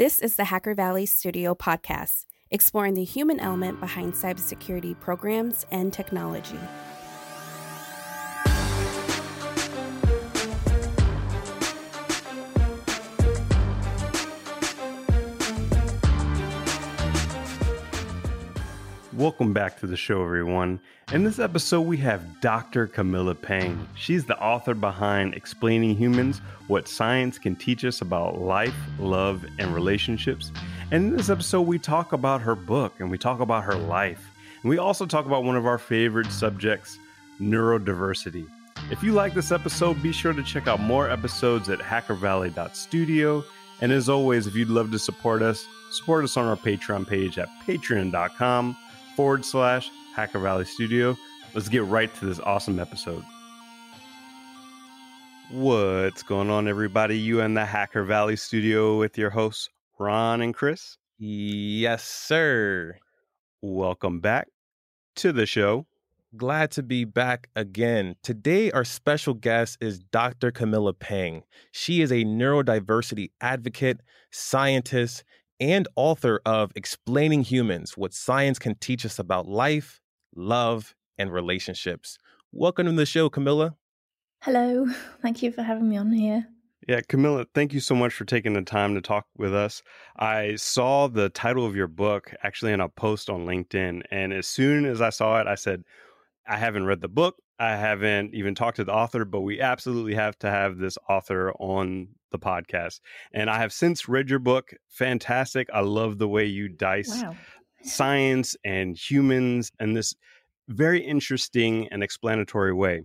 This is the Hacker Valley Studio podcast, exploring the human element behind cybersecurity programs and technology. Welcome back to the show, everyone. In this episode, we have Dr. Camilla Pang. She's the author behind Explaining Humans What Science Can Teach Us About Life, Love, and Relationships. And in this episode, we talk about her book and we talk about her life. And we also talk about one of our favorite subjects, neurodiversity. If you like this episode, be sure to check out more episodes at hackervalley.studio. And as always, if you'd love to support us, support us on our Patreon page at patreon.com forward slash Hacker Valley Studio. Let's get right to this awesome episode. What's going on, everybody? You in the Hacker Valley Studio with your hosts, Ron and Chris. Yes, sir. Welcome back to the show. Glad to be back again. Today, our special guest is Dr. Camilla Pang. She is a neurodiversity advocate, scientist, and author of Explaining Humans What Science Can Teach Us About Life, Love, and Relationships. Welcome to the show, Camilla. Hello. Thank you for having me on here. Yeah, Camilla, thank you so much for taking the time to talk with us. I saw the title of your book actually in a post on LinkedIn. And as soon as I saw it, I said, I haven't read the book. I haven't even talked to the author, but we absolutely have to have this author on the podcast. And I have since read your book. Fantastic. I love the way you dice wow. science and humans and this very interesting and explanatory way.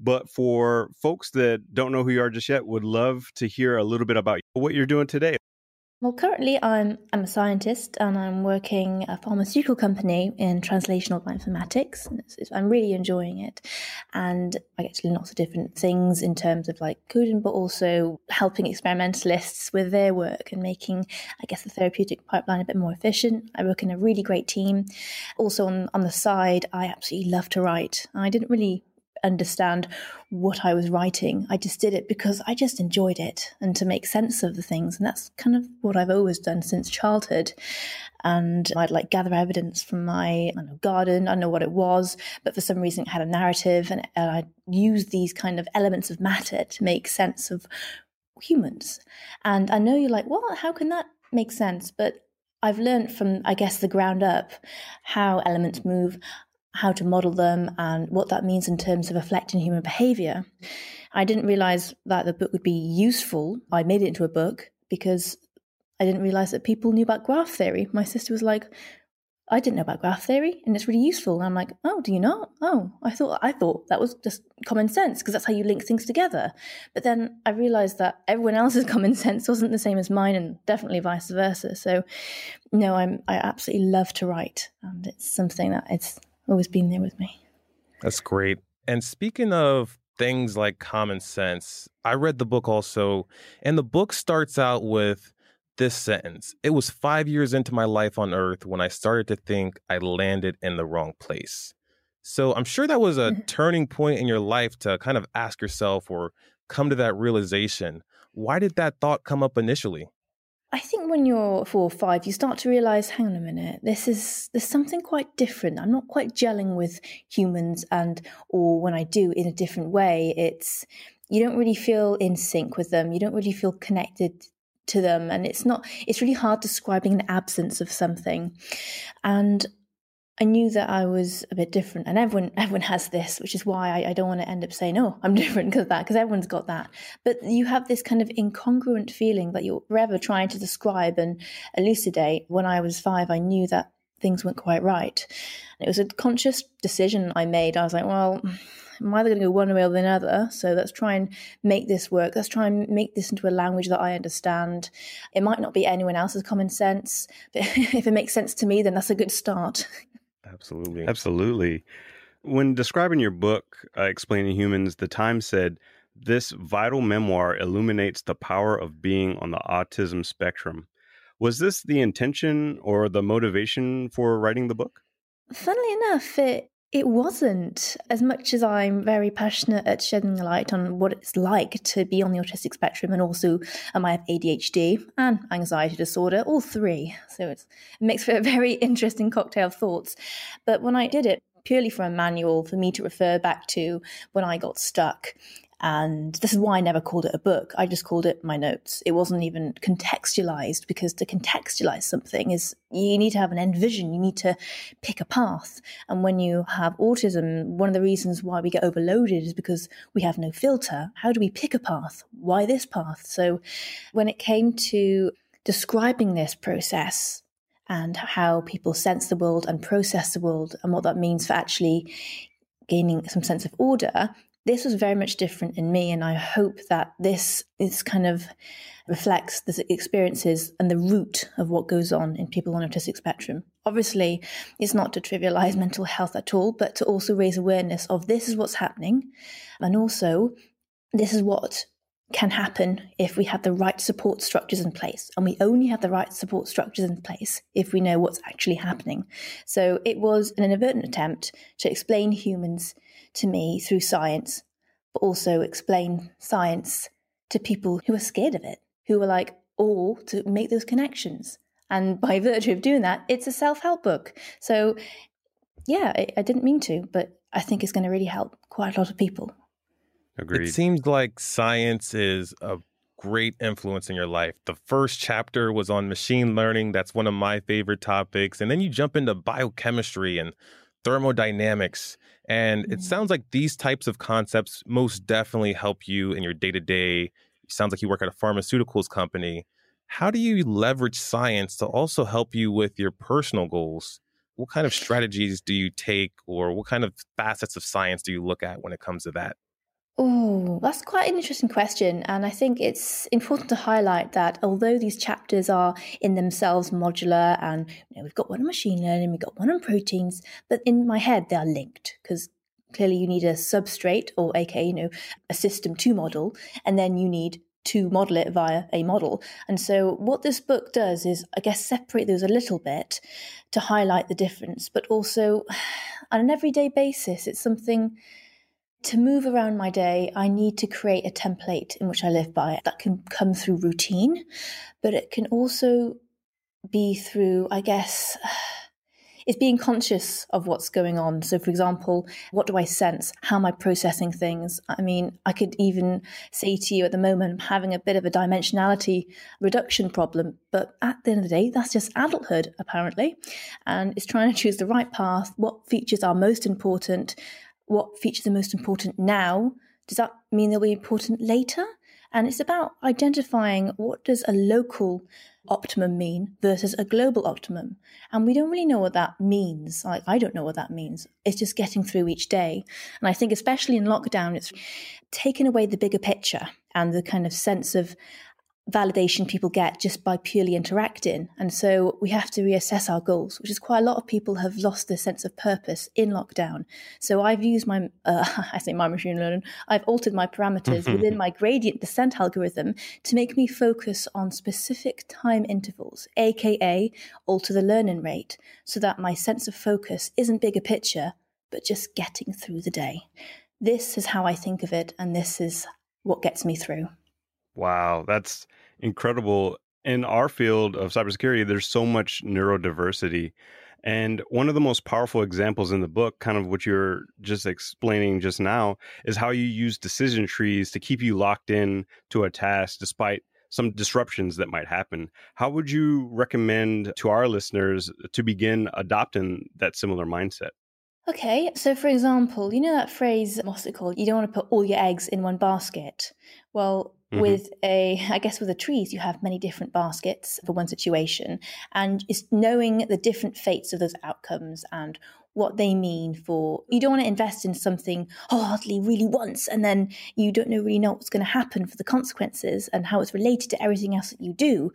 But for folks that don't know who you are just yet, would love to hear a little bit about what you're doing today. Well, currently I'm I'm a scientist and I'm working a pharmaceutical company in translational bioinformatics. I'm really enjoying it, and I get to learn lots of different things in terms of like coding, but also helping experimentalists with their work and making, I guess, the therapeutic pipeline a bit more efficient. I work in a really great team. Also on on the side, I absolutely love to write. I didn't really understand what I was writing. I just did it because I just enjoyed it and to make sense of the things. And that's kind of what I've always done since childhood. And I'd like gather evidence from my know, garden. I know what it was, but for some reason it had a narrative and, and I'd use these kind of elements of matter to make sense of humans. And I know you're like, well, how can that make sense? But I've learned from, I guess, the ground up how elements move how to model them and what that means in terms of reflecting human behavior. I didn't realize that the book would be useful. I made it into a book because I didn't realize that people knew about graph theory. My sister was like, I didn't know about graph theory and it's really useful. And I'm like, oh, do you not? Oh, I thought I thought that was just common sense because that's how you link things together. But then I realized that everyone else's common sense wasn't the same as mine and definitely vice versa. So no, I'm I absolutely love to write and it's something that it's always been there with me. That's great. And speaking of things like common sense, I read the book also, and the book starts out with this sentence It was five years into my life on earth when I started to think I landed in the wrong place. So I'm sure that was a mm-hmm. turning point in your life to kind of ask yourself or come to that realization. Why did that thought come up initially? I think when you're four or five, you start to realize, hang on a minute, this is there's something quite different. I'm not quite gelling with humans, and or when I do in a different way, it's you don't really feel in sync with them. You don't really feel connected to them, and it's not. It's really hard describing an absence of something, and I knew that I was a bit different, and everyone everyone has this, which is why I, I don't want to end up saying, "Oh, I'm different" because that, because everyone's got that. But you have this kind of incongruent feeling that you're forever trying to describe and elucidate. When I was five, I knew that things weren't quite right. And it was a conscious decision I made. I was like, well. I'm either going to go one way or the other. So let's try and make this work. Let's try and make this into a language that I understand. It might not be anyone else's common sense, but if it makes sense to me, then that's a good start. Absolutely. Absolutely. When describing your book, uh, Explaining Humans, the Times said, this vital memoir illuminates the power of being on the autism spectrum. Was this the intention or the motivation for writing the book? Funnily enough, it It wasn't. As much as I'm very passionate at shedding light on what it's like to be on the autistic spectrum and also um, I have ADHD and anxiety disorder, all three. So it makes for a very interesting cocktail of thoughts. But when I did it, purely from a manual for me to refer back to when I got stuck and this is why I never called it a book. I just called it my notes. It wasn't even contextualized because to contextualize something is you need to have an end vision. You need to pick a path. And when you have autism, one of the reasons why we get overloaded is because we have no filter. How do we pick a path? Why this path? So when it came to describing this process, and how people sense the world and process the world and what that means for actually gaining some sense of order, this was very much different in me, and I hope that this is kind of reflects the experiences and the root of what goes on in people on autistic spectrum. Obviously, it's not to trivialize mental health at all, but to also raise awareness of this is what's happening, and also this is what can happen if we have the right support structures in place. And we only have the right support structures in place if we know what's actually happening. So it was an inadvertent attempt to explain humans to me through science, but also explain science to people who are scared of it, who are like, or to make those connections. And by virtue of doing that, it's a self help book. So, yeah, I, I, didn't mean to, but I think it's going to really help quite a lot of people. Agreed. It seems like science is a great influence in your life. The first chapter was on machine learning. That's one of my favorite topics. And then you jump into biochemistry and thermodynamics. And it mm-hmm. sounds like these types of concepts most definitely help you in your day to day. Sounds like you work at a pharmaceuticals company. How do you leverage science to also help you with your personal goals? What kind of strategies do you take, or what kind of facets of science do you look at when it comes to that? Oh, that's quite an interesting question. And I think it's important to highlight that although these chapters are in themselves modular and you know, we've got one on machine learning, we've got one on proteins, but in my head they are linked because clearly you need a substrate or aka, you know, a system to model, and then you need to model it via a model. And so what this book does is I guess separate those a little bit to highlight the difference, but also on an everyday basis, it's something to move around my day, I need to create a template in which I live by. That can come through routine, but it can also be through, I guess, is being conscious of what's going on. So, for example, what do I sense? How am I processing things? I mean, I could even say to you at the moment, I'm having a bit of a dimensionality reduction problem, but at the end of the day, that's just adulthood, apparently. And it's trying to choose the right path, what features are most important, what features are most important now, does that mean they'll be important later? And it's about identifying what does a local optimum mean versus a global optimum. And we don't really know what that means. Like I don't know what that means. It's just getting through each day. And I think especially in lockdown, it's taken away the bigger picture and the kind of sense of validation people get just by purely interacting. And so we have to reassess our goals, which is quite a lot of people have lost their sense of purpose in lockdown. So I've used my, uh, I say my machine learning, I've altered my parameters within my gradient descent algorithm to make me focus on specific time intervals, AKA alter the learning rate, so that my sense of focus isn't bigger picture, but just getting through the day. This is how I think of it, and this is what gets me through. Wow, that's incredible. In our field of cybersecurity, there's so much neurodiversity. And one of the most powerful examples in the book, kind of what you're just explaining just now, is how you use decision trees to keep you locked in to a task despite some disruptions that might happen. How would you recommend to our listeners to begin adopting that similar mindset? Okay, so for example, you know that phrase, what's it called? You don't want to put all your eggs in one basket. Well, Mm-hmm. With a, I guess, with the trees, you have many different baskets for one situation, and it's knowing the different fates of those outcomes and what they mean for. You don't want to invest in something wholeheartedly really once, and then you don't know really know what's going to happen for the consequences and how it's related to everything else that you do.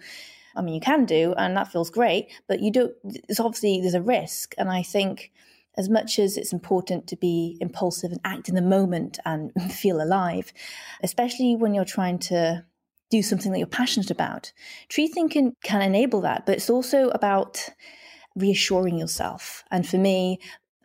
I mean, you can do, and that feels great, but you don't. It's obviously there's a risk, and I think as much as it's important to be impulsive and act in the moment and feel alive, especially when you're trying to do something that you're passionate about, tree thinking can enable that, but it's also about reassuring yourself. And for me,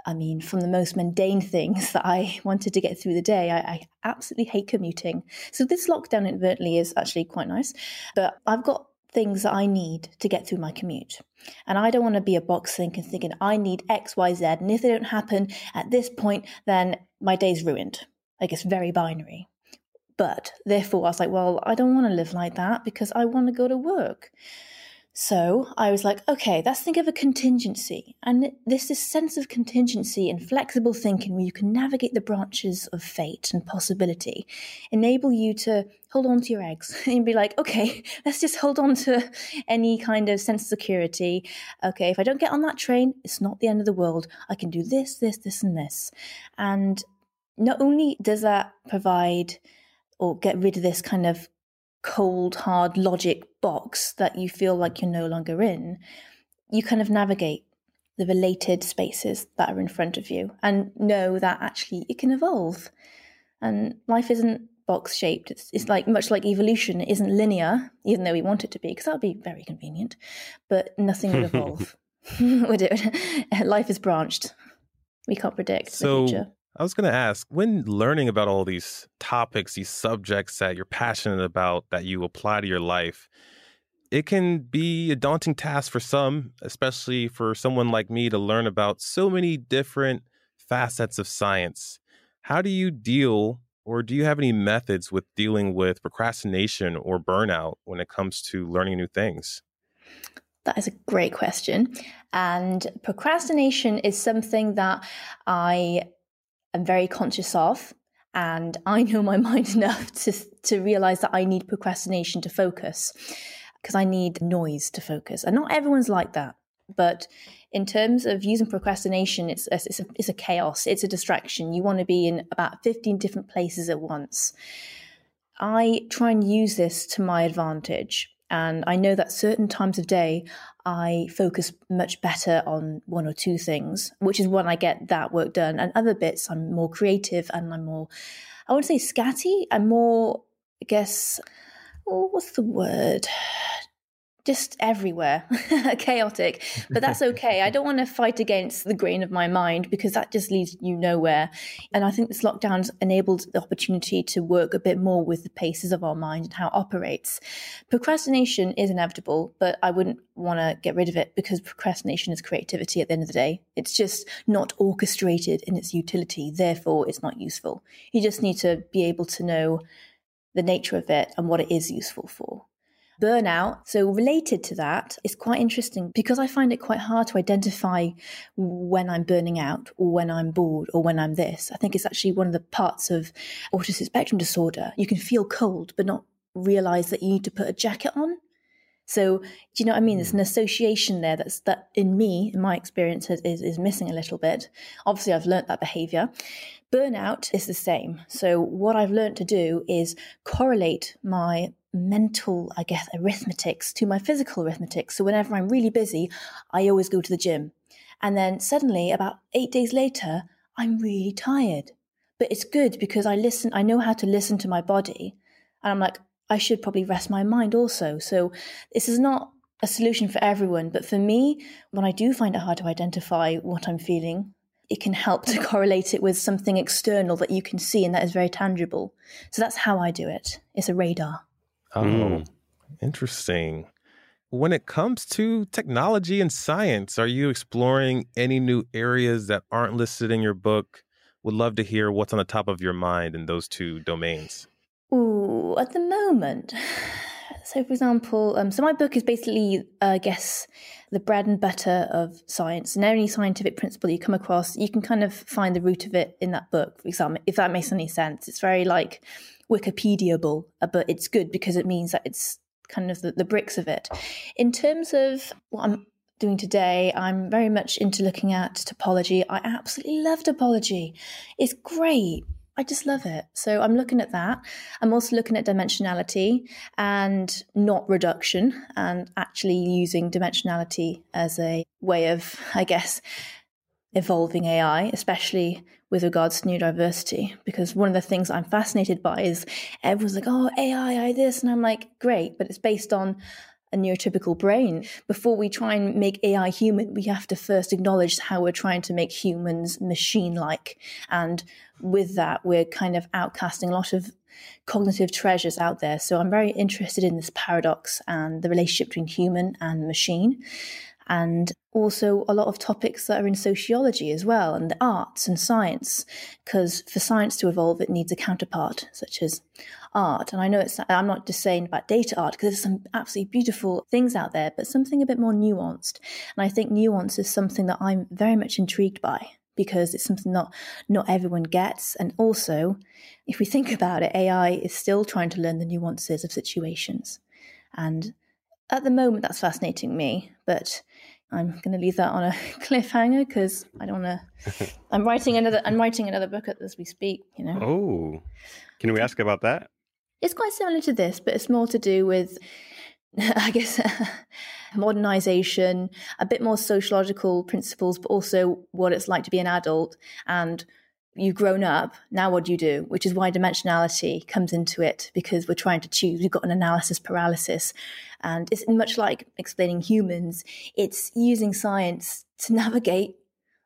I mean, from the most mundane things that I wanted to get through the day, I, I, absolutely hate commuting. So this lockdown inadvertently is actually quite nice. But I've got things that I need to get through my commute. And I don't want to be a box thinking, thinking I need X, Y, Z. And if they don't happen at this point, then my day's ruined. Like it's very binary. But therefore, I was like, well, I don't want to live like that because I want to go to work. So I was like, okay, let's think of a contingency. And this this sense of contingency and flexible thinking where you can navigate the branches of fate and possibility enable you to hold on to your eggs and be like, okay, let's just hold on to any kind of sense of security. Okay, if I don't get on that train, it's not the end of the world. I can do this, this, this, and this. And not only does that provide or get rid of this kind of cold, hard logic box that you feel like you're no longer in, you kind of navigate the related spaces that are in front of you and know that actually it can evolve. And life isn't box shaped. It's, it's like much like evolution, it isn't linear, even though we want it to be, because that would be very convenient. But nothing would evolve, would it? life is branched. We can't predict so, the future. I was going to ask when learning about all these topics, these subjects that you're passionate about, that you apply to your life, it can be a daunting task for some, especially for someone like me to learn about so many different facets of science. How do you deal, or do you have any methods with dealing with procrastination or burnout when it comes to learning new things? That is a great question. And procrastination is something that I am very conscious of. And I know my mind enough to, to realize that I need procrastination to focus because I need noise to focus. And not everyone's like that. But in terms of using procrastination, it's, it's, a, it's a chaos, it's a distraction. You want to be in about 15 different places at once. I try and use this to my advantage. And I know that certain times of day, I focus much better on one or two things, which is when I get that work done. And other bits, I'm more creative and I'm more, I wouldn't say scatty, I'm more, I guess, oh, what's the word? Just everywhere, chaotic. But that's okay. I don't want to fight against the grain of my mind because that just leads you nowhere. And I think this lockdown's enabled the opportunity to work a bit more with the paces of our mind and how it operates. Procrastination is inevitable, but I wouldn't want to get rid of it because procrastination is creativity at the end of the day. It's just not orchestrated in its utility. Therefore, it's not useful. You just need to be able to know the nature of it and what it is useful for burnout. So, related to that, it's quite interesting because I find it quite hard to identify when I'm burning out or when I'm bored or when I'm this. I think it's actually one of the parts of autistic spectrum disorder. You can feel cold, but not realize that you need to put a jacket on. So, do you know what I mean? There's an hmm. association there that's that in me, in my experience, is, is missing a little bit. Obviously, I've learnt that behavior. Burnout is the same. So, what I've learned to do is correlate my mental, I guess, arithmetics to my physical arithmetics. So whenever I'm really busy, I always go to the gym. And then suddenly, about eight days later, I'm really tired. But it's good because I listen, I know how to listen to my body. And I'm like, I should probably rest my mind also. So this is not a solution for everyone. But for me, when I do find it hard to identify what I'm feeling, it can help to correlate it with something external that you can see and that is very tangible. So that's how I do it. It's a radar. Oh, mm. interesting. When it comes to technology and science, are you exploring any new areas that aren't listed in your book? Would love to hear what's on the top of your mind in those two domains. Ooh, at the moment. So, for example, um, so my book is basically, uh, I guess, the bread and butter of science. And any scientific principle you come across, you can kind of find the root of it in that book, for example, if that makes any sense. It's very like Wikipediable, uh, but it's good because it means that it's kind of the, the bricks of it. In terms of what I'm doing today, I'm very much into looking at topology. I absolutely love topology. It's great. I just love it. So I'm looking at that. I'm also looking at dimensionality and not reduction, and actually using dimensionality as a way of, I guess, evolving AI, especially with regards to neurodiversity. Because one of the things I'm fascinated by is everyone's like, oh, AI, I this. And I'm like, great, but it's based on a neurotypical brain. Before we try and make AI human, we have to first acknowledge how we're trying to make humans machine like. And with that, we're kind of outcasting a lot of cognitive treasures out there. So I'm very interested in this paradox and the relationship between human and machine. And also a lot of topics that are in sociology as well, and the arts and science, because for science to evolve, it needs a counterpart, such as art. And I know it's, I'm not just saying about data art, because there's some absolutely beautiful things out there, but something a bit more nuanced. And I think nuance is something that I'm very much intrigued by because it's something not not everyone gets and also if we think about it ai is still trying to learn the nuances of situations and at the moment that's fascinating me but i'm going to leave that on a cliffhanger because i don't want to i'm writing another i'm writing another book as we speak you know oh can we ask about that it's quite similar to this but it's more to do with I guess modernization, a bit more sociological principles, but also what it's like to be an adult. And you've grown up, now what do you do? Which is why dimensionality comes into it because we're trying to choose. We've got an analysis paralysis. And it's much like explaining humans, it's using science to navigate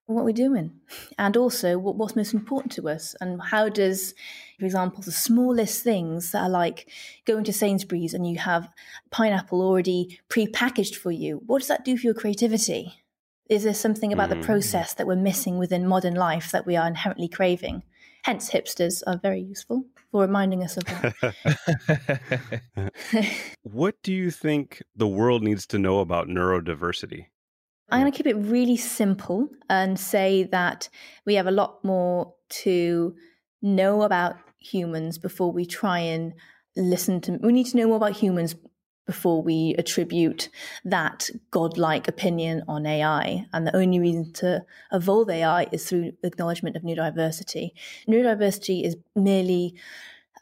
what we're doing and also what, what's most important to us and how does for example the smallest things that are like going to sainsbury's and you have pineapple already pre-packaged for you what does that do for your creativity is there something about mm. the process that we're missing within modern life that we are inherently craving hence hipsters are very useful for reminding us of that what do you think the world needs to know about neurodiversity I'm going to keep it really simple and say that we have a lot more to know about humans before we try and listen to. We need to know more about humans before we attribute that godlike opinion on AI. And the only reason to evolve AI is through acknowledgement of new neurodiversity. Neurodiversity is merely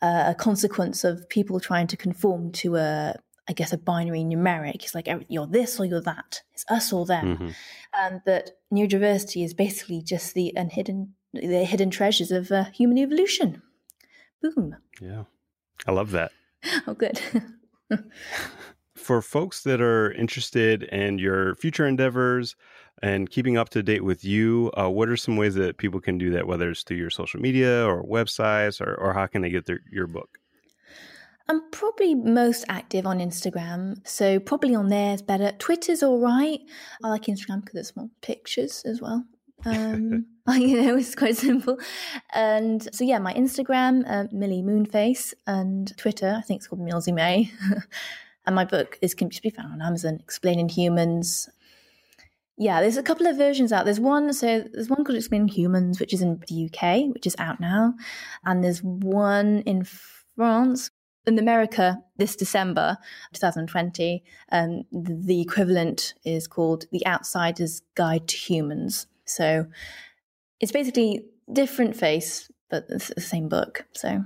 uh, a consequence of people trying to conform to a I guess, a binary numeric. It's like you're this or you're that. It's us or them. Mm-hmm. And that neurodiversity is basically just the unhidden, the hidden treasures of uh, human evolution. Boom. Yeah, I love that. oh, good. For folks that are interested in your future endeavors and keeping up to date with you, uh, what are some ways that people can do that, whether it's through your social media or websites, or, or how can they get their, your book? I'm probably most active on Instagram, so probably on there is better. Twitter's all right. I like Instagram because it's more pictures as well. Um, you know, it's quite simple. And so, yeah, my Instagram, uh, Millie Moonface, and Twitter, I think it's called Millsy May. and my book is can be found on Amazon, Explaining Humans. Yeah, there's a couple of versions out. There's one, so there's one called Explaining Humans, which is in the UK, which is out now, and there's one in France in America this December 2020, um, the equivalent is called The Outsider's Guide to Humans. So it's basically different face, but it's the same book. So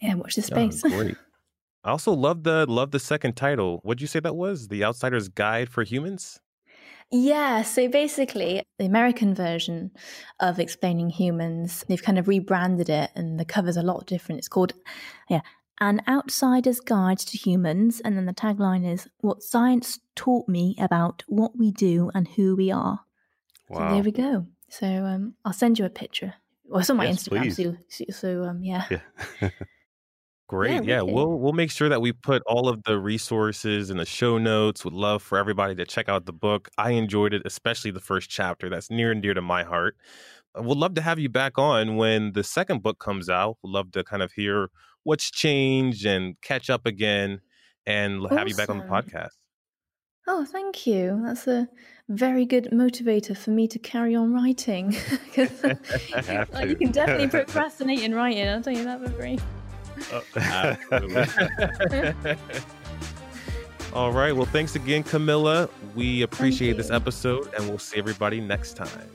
yeah, watch this oh, space. Oh, great. I also love the love the second title. What'd you say that was? The Outsider's Guide for Humans? Yeah, so basically, the American version of Explaining Humans, they've kind of rebranded it and the cover's a lot different. It's called, yeah, an outsider's guide to humans. And then the tagline is what science taught me about what we do and who we are. Wow. So there we go. So um, I'll send you a picture. Well, it's on my yes, Instagram. So, so um, yeah. yeah. Great. Yeah, yeah, we'll we'll make sure that we put all of the resources in the show notes. Would love for everybody to check out the book. I enjoyed it, especially the first chapter. That's near and dear to my heart. We'd love to have you back on when the second book comes out. We'd love to kind of hear what's changed and catch up again and awesome. have you back on the podcast. Oh, thank you. That's a very good motivator for me to carry on writing. Uh, like, you can definitely procrastinate in writing, I'll tell you that for free. Oh, All right. Well, thanks again, Camilla. We appreciate this episode, and we'll see everybody next time.